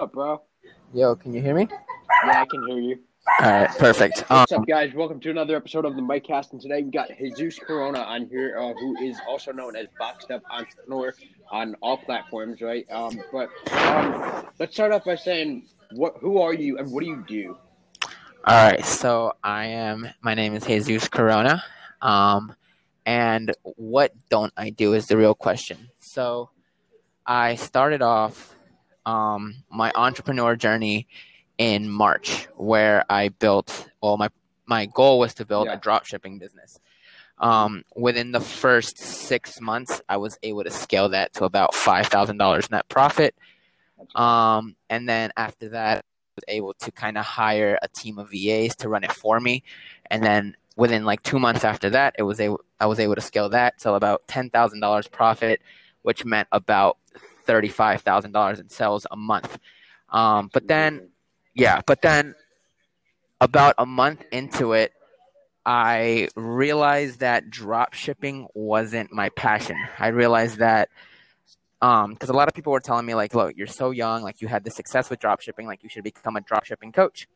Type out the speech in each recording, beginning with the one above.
up, bro? Yo, can you hear me? Yeah, I can hear you. All right, perfect. Um, What's up, guys? Welcome to another episode of the Mike and today we got Jesus Corona on here, uh, who is also known as Boxed Up Entrepreneur on all platforms, right? Um, but um, let's start off by saying, what? Who are you, and what do you do? all right, so I am. My name is Jesus Corona. Um, and what don't I do is the real question. So, I started off um, my entrepreneur journey in March, where I built. Well, my my goal was to build Yeah. a drop shipping business. Um, within the first six months, I was able to scale that to about five thousand dollars net profit. Um, and then after that, I was able to kind of hire a team of VAs to run it for me. And then within like two months after that, it was able I was able to scale that to about ten thousand dollars profit, which meant about thirty five thousand dollars in sales a month. Um, but then yeah, but then about a month into it, I realized that drop shipping wasn't my passion. I realized that um because a lot of people were telling me like, look, you're so young, like you had the success with drop shipping, like you should become a drop shipping coach.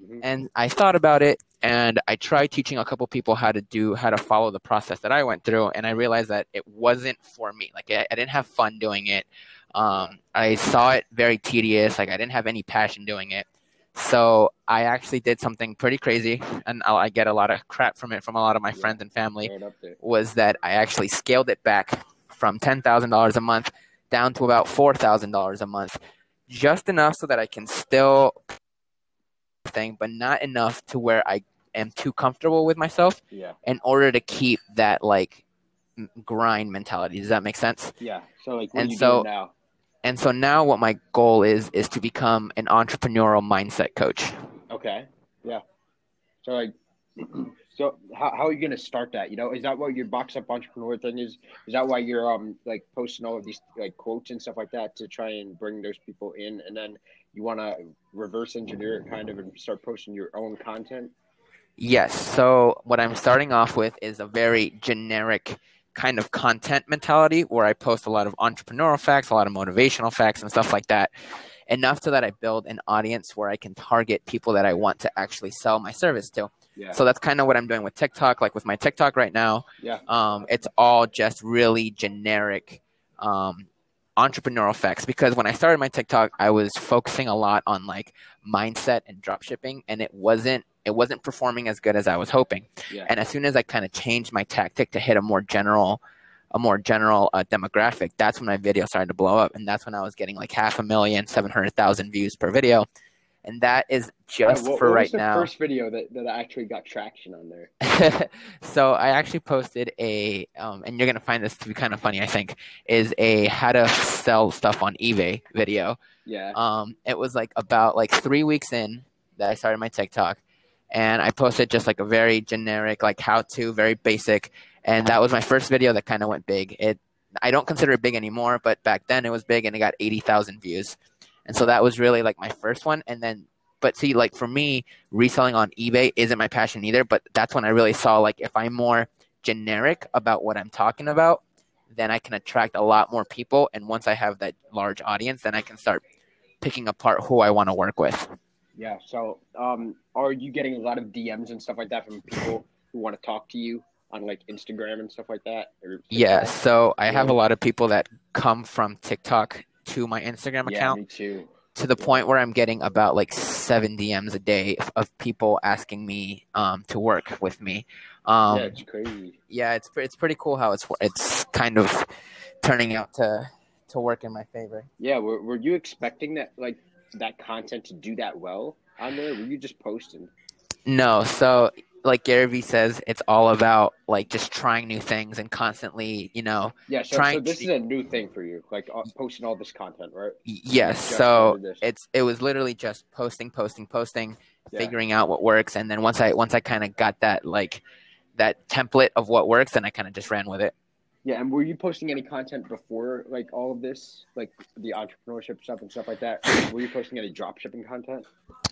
Mhm. And I thought about it and I tried teaching a couple people how to do how to follow the process that I went through and I realized that it wasn't for me. Like I, I didn't have fun doing it. Um, I saw it very tedious. Like I didn't have any passion doing it. So I actually did something pretty crazy, and I I get a lot of crap from it from a lot of my Yeah. friends and family. Throw it up there. Was that I actually scaled it back from ten thousand dollars a month down to about four thousand dollars a month, just enough so that I can still thing, but not enough to where I am too comfortable with myself Yeah, in order to keep that like grind mentality. Does that make sense? yeah. So, like, what And so- now? And so now what my goal is is to become an entrepreneurial mindset coach. Okay, yeah. So, like, so how, how are you gonna start that? You know, is that what your boxed up entrepreneur thing is? Is that why you're um like posting all of these like quotes and stuff like that to try and bring those people in, and then you want to reverse engineer it kind of and start posting your own content? Yes. So what I'm starting off with is a very generic kind of content mentality where I post a lot of entrepreneurial facts, a lot of motivational facts and stuff like that. Enough so that I build an audience where I can target people that I want to actually sell my service to. Yeah, So that's kind of what I'm doing with TikTok. Like with my TikTok right now, yeah, um, it's all just really generic um, entrepreneurial facts. Because when I started my TikTok, I was focusing a lot on like mindset and dropshipping, and it wasn't it wasn't performing as good as I was hoping. yeah. And as soon as I kind of changed my tactic to hit a more general a more general uh, demographic, that's when my video started to blow up, and that's when I was getting like half a million, seven hundred thousand views per video, and that is just What- for what was right the now. First video that, that actually got traction on there. so I actually posted a, um, and you're gonna find this to be kind of funny. I think is a how to sell stuff on eBay video. Yeah, Um, it was like about like three weeks in that I started my TikTok, and I posted just like a very generic, like how to, very basic, and that was my first video that kind of went big. It, I don't consider it big anymore, but back then it was big, and it got eighty thousand views, and so that was really like my first one, and then. But see, like for me, reselling on eBay isn't my passion either. But that's when I really saw like if I'm more generic about what I'm talking about, then I can attract a lot more people. And once I have that large audience, then I can start picking apart who I want to work with. Yeah. So, um, are you getting a lot of DMs and stuff like that from people who want to talk to you on like Instagram and stuff like that? Or Yeah, so I have a lot of people that come from TikTok to my Instagram Yeah, account me too. to the point where I'm getting about like seven DMs a day of- of people asking me um, to work with me. Um, yeah, it's crazy. yeah, it's it's pretty cool how it's it's kind of turning out to to work in my favor. Yeah, were, were you expecting that like that content to do that well on there? Were you just posting? No, so like Gary Vee says, it's all about like just trying new things and constantly, you know, Yeah, so, so Trying this to- is a new thing for you, like uh, posting all this content, right? yes. So it's it was literally just posting, posting, posting, Yeah. figuring out what works, and then once I once I kind of got that like that template of what works, then I kind of just ran with it. Yeah, and were you posting any content before like all of this, like the entrepreneurship stuff and stuff like that? were you posting any drop shipping content?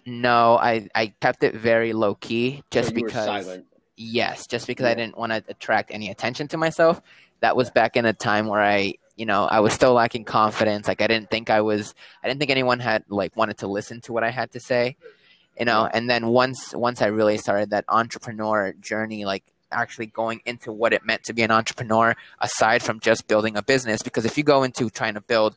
No, I I kept it very low key just so you because were silent. yes, just because I didn't want to attract any attention to myself. That was back in a time where I you know, I was still lacking confidence. Like I didn't think I was, I didn't think anyone had like wanted to listen to what I had to say, you know. And then once once I really started that entrepreneur journey, like actually going into what it meant to be an entrepreneur, aside from just building a business, because if you go into trying to build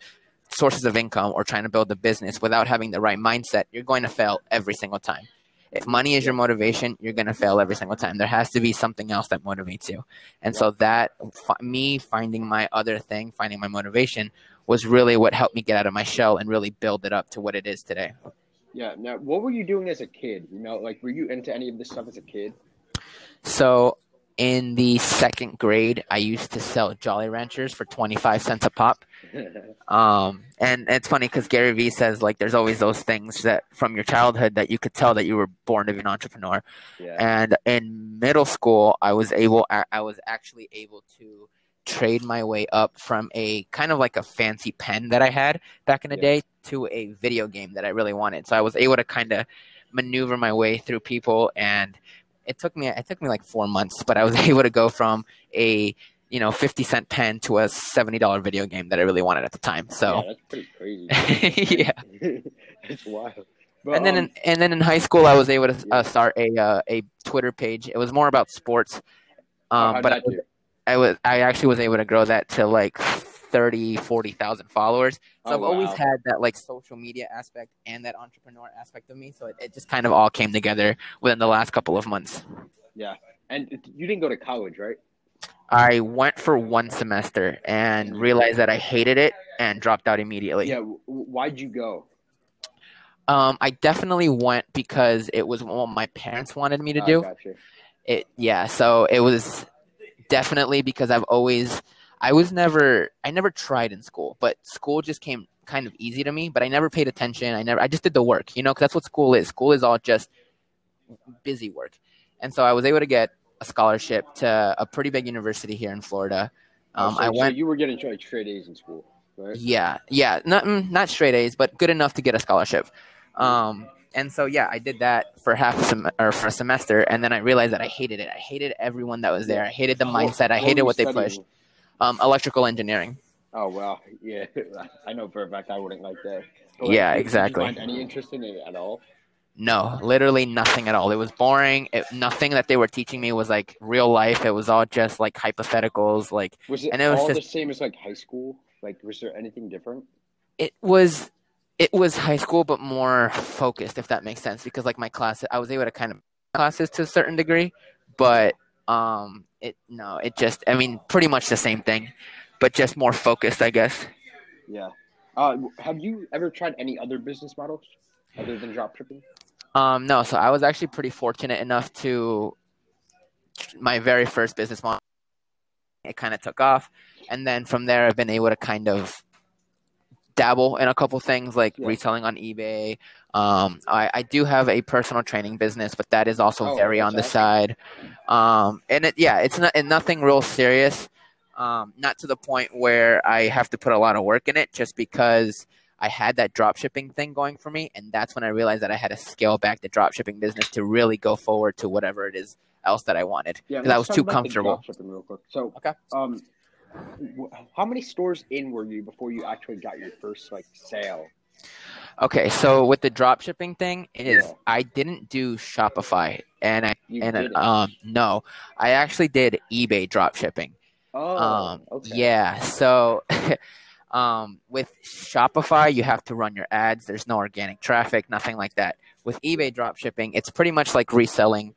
sources of income or trying to build a business without having the right mindset, you're going to fail every single time. If money is your motivation, you're going to fail every single time. There has to be something else that motivates you. And so that me finding my other thing, finding my motivation was really what helped me get out of my shell and really build it up to what it is today. Yeah. Now, what were you doing as a kid? You know, like were you into any of this stuff as a kid? So in the second grade, I used to sell Jolly Ranchers for 25 cents a pop. Um, and it's funny because Gary Vee says like there's always those things that from your childhood that you could tell that you were born to be an entrepreneur. yeah. And in middle school, I was able, I I was actually able to trade my way up from a kind of like a fancy pen that I had back in the Yeah. day to a video game that I really wanted. So I was able to kind of maneuver my way through people, and it took me, it took me like four months, but I was able to go from a you know 50 cent pen to a 70 dollar video game that I really wanted at the time. So yeah, that's pretty crazy. yeah. it's wild. But, and then um, in, and then in high school I was able to uh, start a uh, a Twitter page. It was more about sports, um, but I was. I was I actually was able to grow that to like 30 40,000 followers. So Oh, I've always had that like social media aspect and that entrepreneur aspect of me. So it, it just kind of all came together within the last couple of months. yeah. And you didn't go to college, right? I went for one semester and realized that I hated it and dropped out immediately. Yeah. Why'd you go? Um, I definitely went because it was what my parents wanted me to Ah, do. Gotcha. it yeah so it was definitely because i've always i was never i never tried in school but school just came kind of easy to me but i never paid attention i never i just did the work you know because that's what school is school is all just busy work and so i was able to get a scholarship to a pretty big university here in florida Oh, um, so, i so went you were getting like straight A's in school, right? yeah, yeah, not mm, not straight A's, but good enough to get a scholarship. Um, and so yeah, I did that for half a sem- or for a semester, and then I realized that I hated it. I hated everyone that was there. I hated the mindset. I hated what they pushed. Um, electrical engineering. Oh well, yeah. I know for a fact I wouldn't like that. But, Yeah, did- exactly. Find any interest in it at all? No, literally nothing at all. It was boring. It, nothing that they were teaching me was like real life. It was all just like hypotheticals. Like Was it And it was all the same as like high school? Like, was there anything different? it was it was high school but more focused if that makes sense because like my class i was able to kind of classes to a certain degree but um it no it just i mean pretty much the same thing but just more focused i guess Yeah. Uh, have you ever tried any other business models other than dropshipping? um no so i was actually pretty fortunate enough to my very first business model it kind of took off and then from there i've been able to kind of dabble in a couple things like Yeah. reselling on ebay um, I, I do have a personal training business but that is also Oh, very on the side um, and it yeah it's not nothing real serious um, not to the point where i have to put a lot of work in it just because i had that drop shipping thing going for me and that's when i realized that i had to scale back the drop shipping business to really go forward to whatever it is else that i wanted Yeah, because i was too comfortable real quick. So, Okay. um, how many stores in were you before you actually got your first like sale? Okay, so with the drop shipping thing is Yeah. I didn't do Shopify and I You and um no, I actually did eBay drop shipping. Oh, um okay. yeah, so um with Shopify you have to run your ads, there's no organic traffic, nothing like that. With eBay drop shipping, it's pretty much like reselling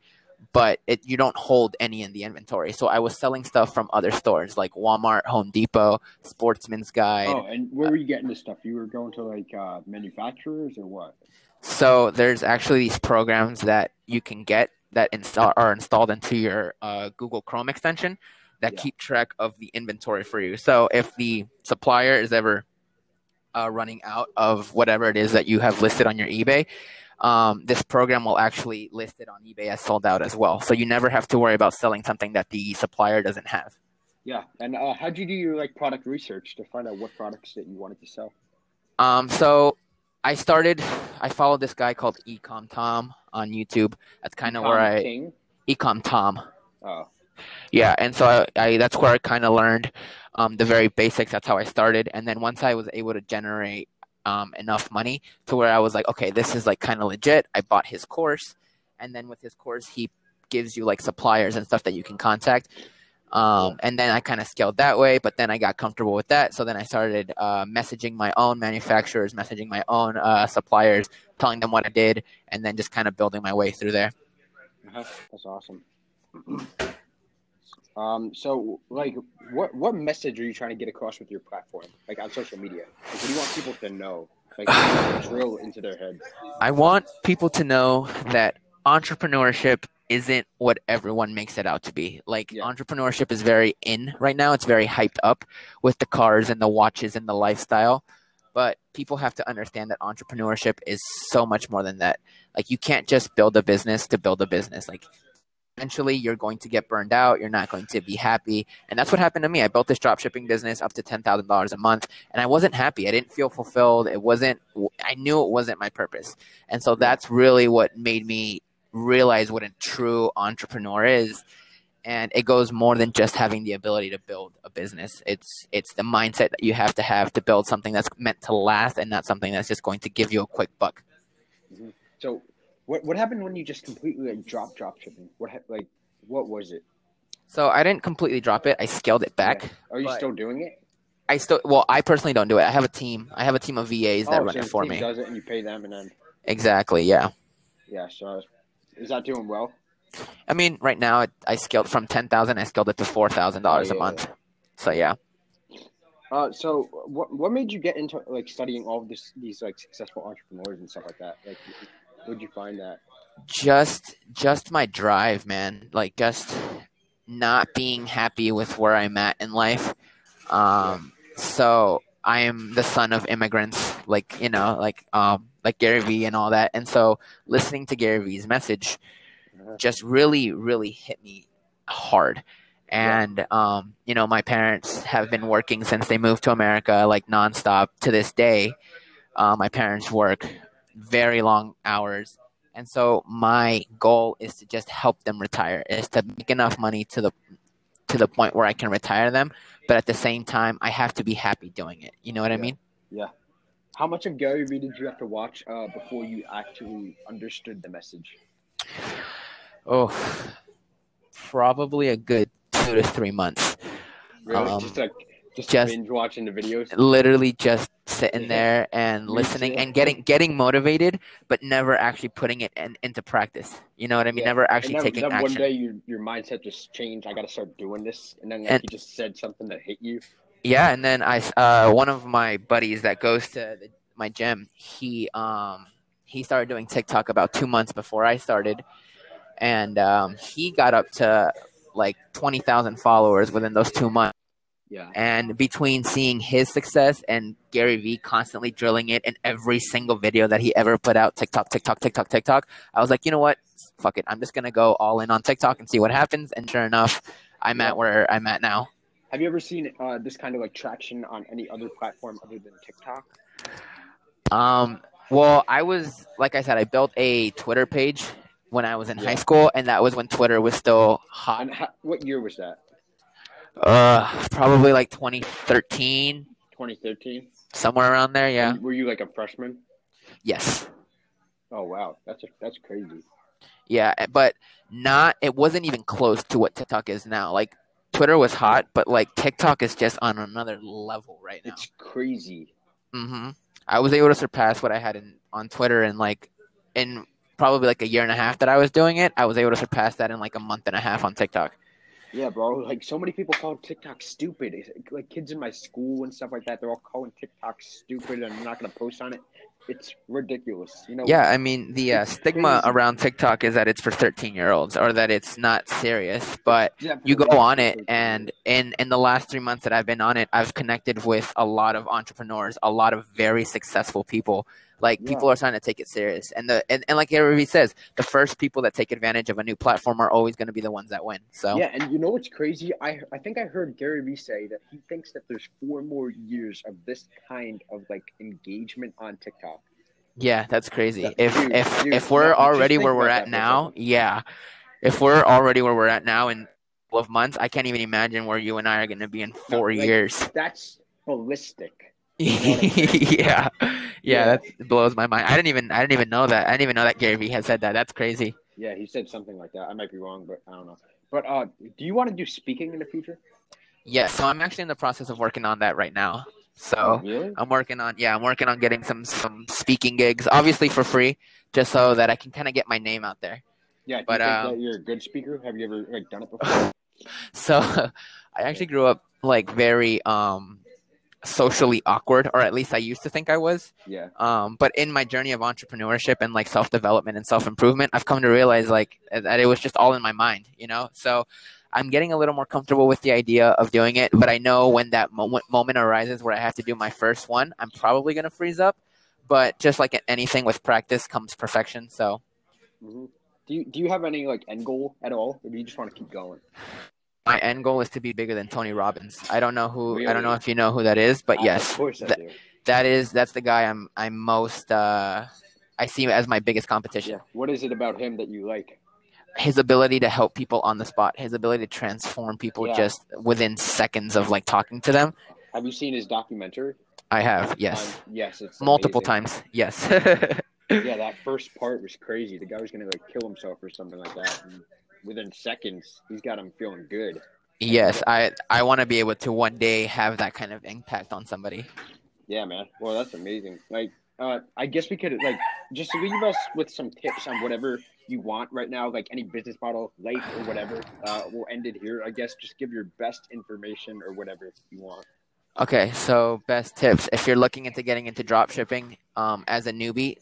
but it you don't hold any in the inventory. So I was selling stuff from other stores like Walmart, Home Depot, Sportsman's Guide. Oh, and where were you getting this stuff? You were going to like uh, manufacturers or what? So there's actually these programs that you can get that install are installed into your uh, Google Chrome extension that Yeah. keep track of the inventory for you. So if the supplier is ever uh, running out of whatever it is that you have listed on your eBay, um, this program will actually list it on eBay as sold out as well. So you never have to worry about selling something that the supplier doesn't have. Yeah, and uh, how'd you do your like product research to find out what products that you wanted to sell? Um, so I started. I followed this guy called Ecom Tom on YouTube. That's kind of where I King? Ecom Tom. Oh, Yeah, and so I, I that's where I kind of learned um, the very basics. That's how I started, and then once I was able to generate um, enough money to where I was like, okay, this is like kind of legit. I bought his course, and then with his course, he gives you like suppliers and stuff that you can contact. Um, and then I kind of scaled that way, but then I got comfortable with that. So then I started uh, messaging my own manufacturers, messaging my own uh, suppliers, telling them what I did, and then just kind of building my way through there. Uh-huh. That's awesome. Um, so like, what what message are you trying to get across with your platform, like on social media? Like, what do you want people to know, like drill into their heads? I want people to know that entrepreneurship isn't what everyone makes it out to be. Like Yeah. entrepreneurship is very in right now. It's very hyped up with the cars and the watches and the lifestyle. But people have to understand that entrepreneurship is so much more than that. Like you can't just build a business to build a business. Like eventually you're going to get burned out. You're not going to be happy. And that's what happened to me. I built this drop shipping business up to $10,000 a month and I wasn't happy. I didn't feel fulfilled. It wasn't, I knew it wasn't my purpose. And so that's really what made me realize what a true entrepreneur is and it goes more than just having the ability to build a business it's it's the mindset that you have to have to build something that's meant to last and not something that's just going to give you a quick buck mm-hmm. So, what what happened when you just completely like dropped drop shipping? What hap- like what was it? so i didn't completely drop it i scaled it back Yeah. Are you still doing it? i still well i personally don't do it i have a team i have a team of vas that oh, run so it the for team me Does it and you pay them and then exactly yeah yeah. So, is that doing well? i mean right now it, i scaled from 10000 i scaled it to $4000 Oh, a yeah, month so yeah Uh, so what what made you get into like studying all of this these like successful entrepreneurs and stuff like that? Like, would you find that? just just my drive man. Like just not being happy with where i'm at in life. Um so i am the son of immigrants like you know like um like gary vee and all that. And so listening to gary vee's message Uh-huh. just really really hit me hard. And um you know my parents have been working since they moved to america like nonstop. To this day uh, my parents work very long hours and so my goal is to just help them retire, is to make enough money to the to the point where I can retire them, but at the same time I have to be happy doing it. You know what I mean? Yeah. How much of Gary Vee did you have to watch uh, before you actually understood the message? Oh, probably a good two to three months. Really, Um, just like just, just- binge watching the videos. Literally just sitting there and listening and getting getting motivated, but never actually putting it in, into practice. You know what I mean? Yeah. Never actually then, taking then one day your your mindset just changed. I got to start doing this, and then like, And- you just said something that hit you. Yeah, and then I uh one of my buddies that goes to the, my gym, he um he started doing TikTok about 2 months before I started and um he got up to like 20,000 followers within those 2 months. Yeah, And between seeing his success and Gary Vee constantly drilling it in every single video that he ever put out, TikTok, TikTok, TikTok, TikTok, I was like, you know what? Fuck it. I'm just gonna go all in on TikTok and see what happens. And sure enough, I'm Yeah. at where I'm at now. have you ever seen uh, this kind of like traction on any other platform other than TikTok? Um, well, I was like I said, I built a Twitter page when I was in Yeah. high school, and that was when Twitter was still hot. And how, what year was that? Uh, probably like 2013, 2013. somewhere around there. Yeah. Were you like a freshman? Yes. Oh wow, that's a, that's crazy. Yeah, eh, but not. It wasn't even close to what TikTok is now. Like Twitter was hot, but like TikTok is just on another level right now. It's crazy. hmm I was able to surpass what I had in on Twitter in like in probably like a year and a half that I was doing it. I was able to surpass that in like a month and a half on TikTok. Yeah, bro. Like so many people call TikTok stupid. Like kids in my school and stuff like that, they're all calling TikTok stupid and I'm not gonna post on it. It's ridiculous. You know. Yeah, I mean the uh, stigma crazy. around TikTok is that it's for 13 year olds or that it's not serious. But Definitely you go on it, and in in the last three months that I've been on it, I've connected with a lot of entrepreneurs, a lot of very successful people. Like people Yeah. are trying to take it serious, and the and, and like Gary Vee says, the first people that take advantage of a new platform are always going to be the ones that win. So Yeah, and you know what's crazy? I I think I heard Gary Vee say that he thinks that there's four more years of this kind of like engagement on TikTok. Yeah, that's crazy. If dude, if dude, if we're already where we're at that for a now, yeah. If we're already where we're at now in couple of months. I can't even imagine where you and I are going to be in No, four like, years. That's holistic. yeah, yeah, Yeah. that blows my mind. I didn't even I didn't even know that. I didn't even know that Gary Vee had said that. That's crazy. Yeah, he said something like that. I might be wrong, but I don't know. But uh, do you want to do speaking in the future? Yeah, so I'm actually in the process of working on that right now. So really? I'm working on yeah, I'm working on getting some some speaking gigs, obviously for free, just so that I can kind of get my name out there. Yeah. Do but, you think um, that you're a good speaker? Have you ever like done it before? So I actually grew up like very um socially awkward, or at least I used to think I was. yeah. Um, but in my journey of entrepreneurship and like self development and self improvement, I've come to realize like that it was just all in my mind, you know. So I'm getting a little more comfortable with the idea of doing it, but I know when that moment moment arises where I have to do my first one, I'm probably gonna freeze up. But just like anything with practice comes perfection. So hmm Do you do you have any like end goal at all, or do you just want to keep going? my end goal is to be bigger than Tony Robbins. I don't know who I don't know if you know who that is, but yes, of course I that- do. that is that's the guy I'm I'm most uh I see as my biggest competition. Yeah. What is it about him that you like? His ability to help people on the spot, his ability to transform people Yeah. just within seconds of like talking to them. Have you seen his documentary? I have, yes, Um, yes, it's multiple amazing. times, yes. Yeah, that first part was crazy. The guy was gonna like kill himself or something like that. And within seconds, he's got him feeling good. yes, I I want to be able to one day have that kind of impact on somebody. Yeah, man. Well, that's amazing. Like, uh, I guess we could like just leave us with some tips on whatever you want right now, like any business model, life, or whatever. Uh, we'll end it here. I guess just give your best information or whatever you want. Okay, so best tips if you're looking into getting into drop shipping um, as a newbie,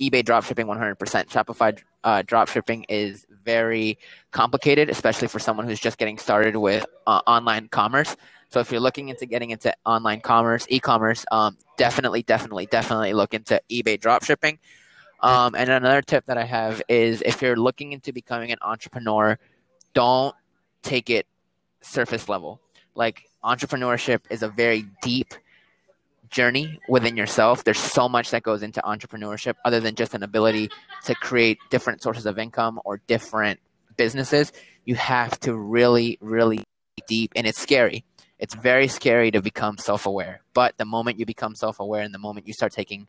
eBay drop shipping 100%. Shopify uh, drop shipping is very complicated, especially for someone who's just getting started with uh, online commerce. So if you're looking into getting into online commerce, e-commerce, um, definitely, definitely, definitely look into eBay drop shipping. Um, and another tip that I have is if you're looking into becoming an entrepreneur, don't take it surface level. Like entrepreneurship is a very deep journey within yourself. There's so much that goes into entrepreneurship other than just an ability to create different sources of income or different businesses. You have to really, really deep, and it's scary. It's very scary to become self aware. But the moment you become self aware and the moment you start taking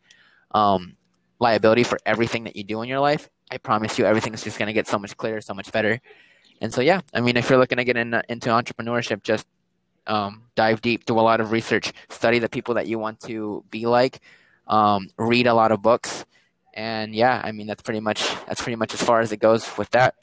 um, liability for everything that you do in your life, I promise you everything's just going to get so much clearer, so much better. And so, yeah, I mean, if you're looking to get in, into entrepreneurship, just um, dive deep, do a lot of research, study the people that you want to be like, um, read a lot of books, and yeah, I mean that's pretty much that's pretty much as far as it goes with that.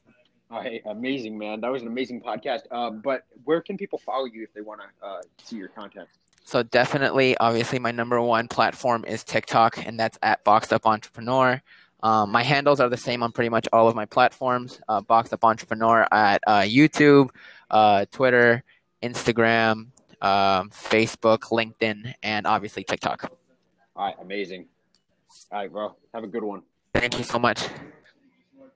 All right, amazing, man. That was an amazing podcast. Um, but where can people follow you if they want to uh, see your content? So definitely, obviously, my number one platform is TikTok, and that's at Boxed Up Entrepreneur. Um, my handles are the same on pretty much all of my platforms. Uh, Boxed Up Entrepreneur at uh, YouTube, uh, Twitter, Instagram, um, Facebook, LinkedIn, and obviously TikTok. All right, amazing. All right, bro. Have a good one. Thank you so much.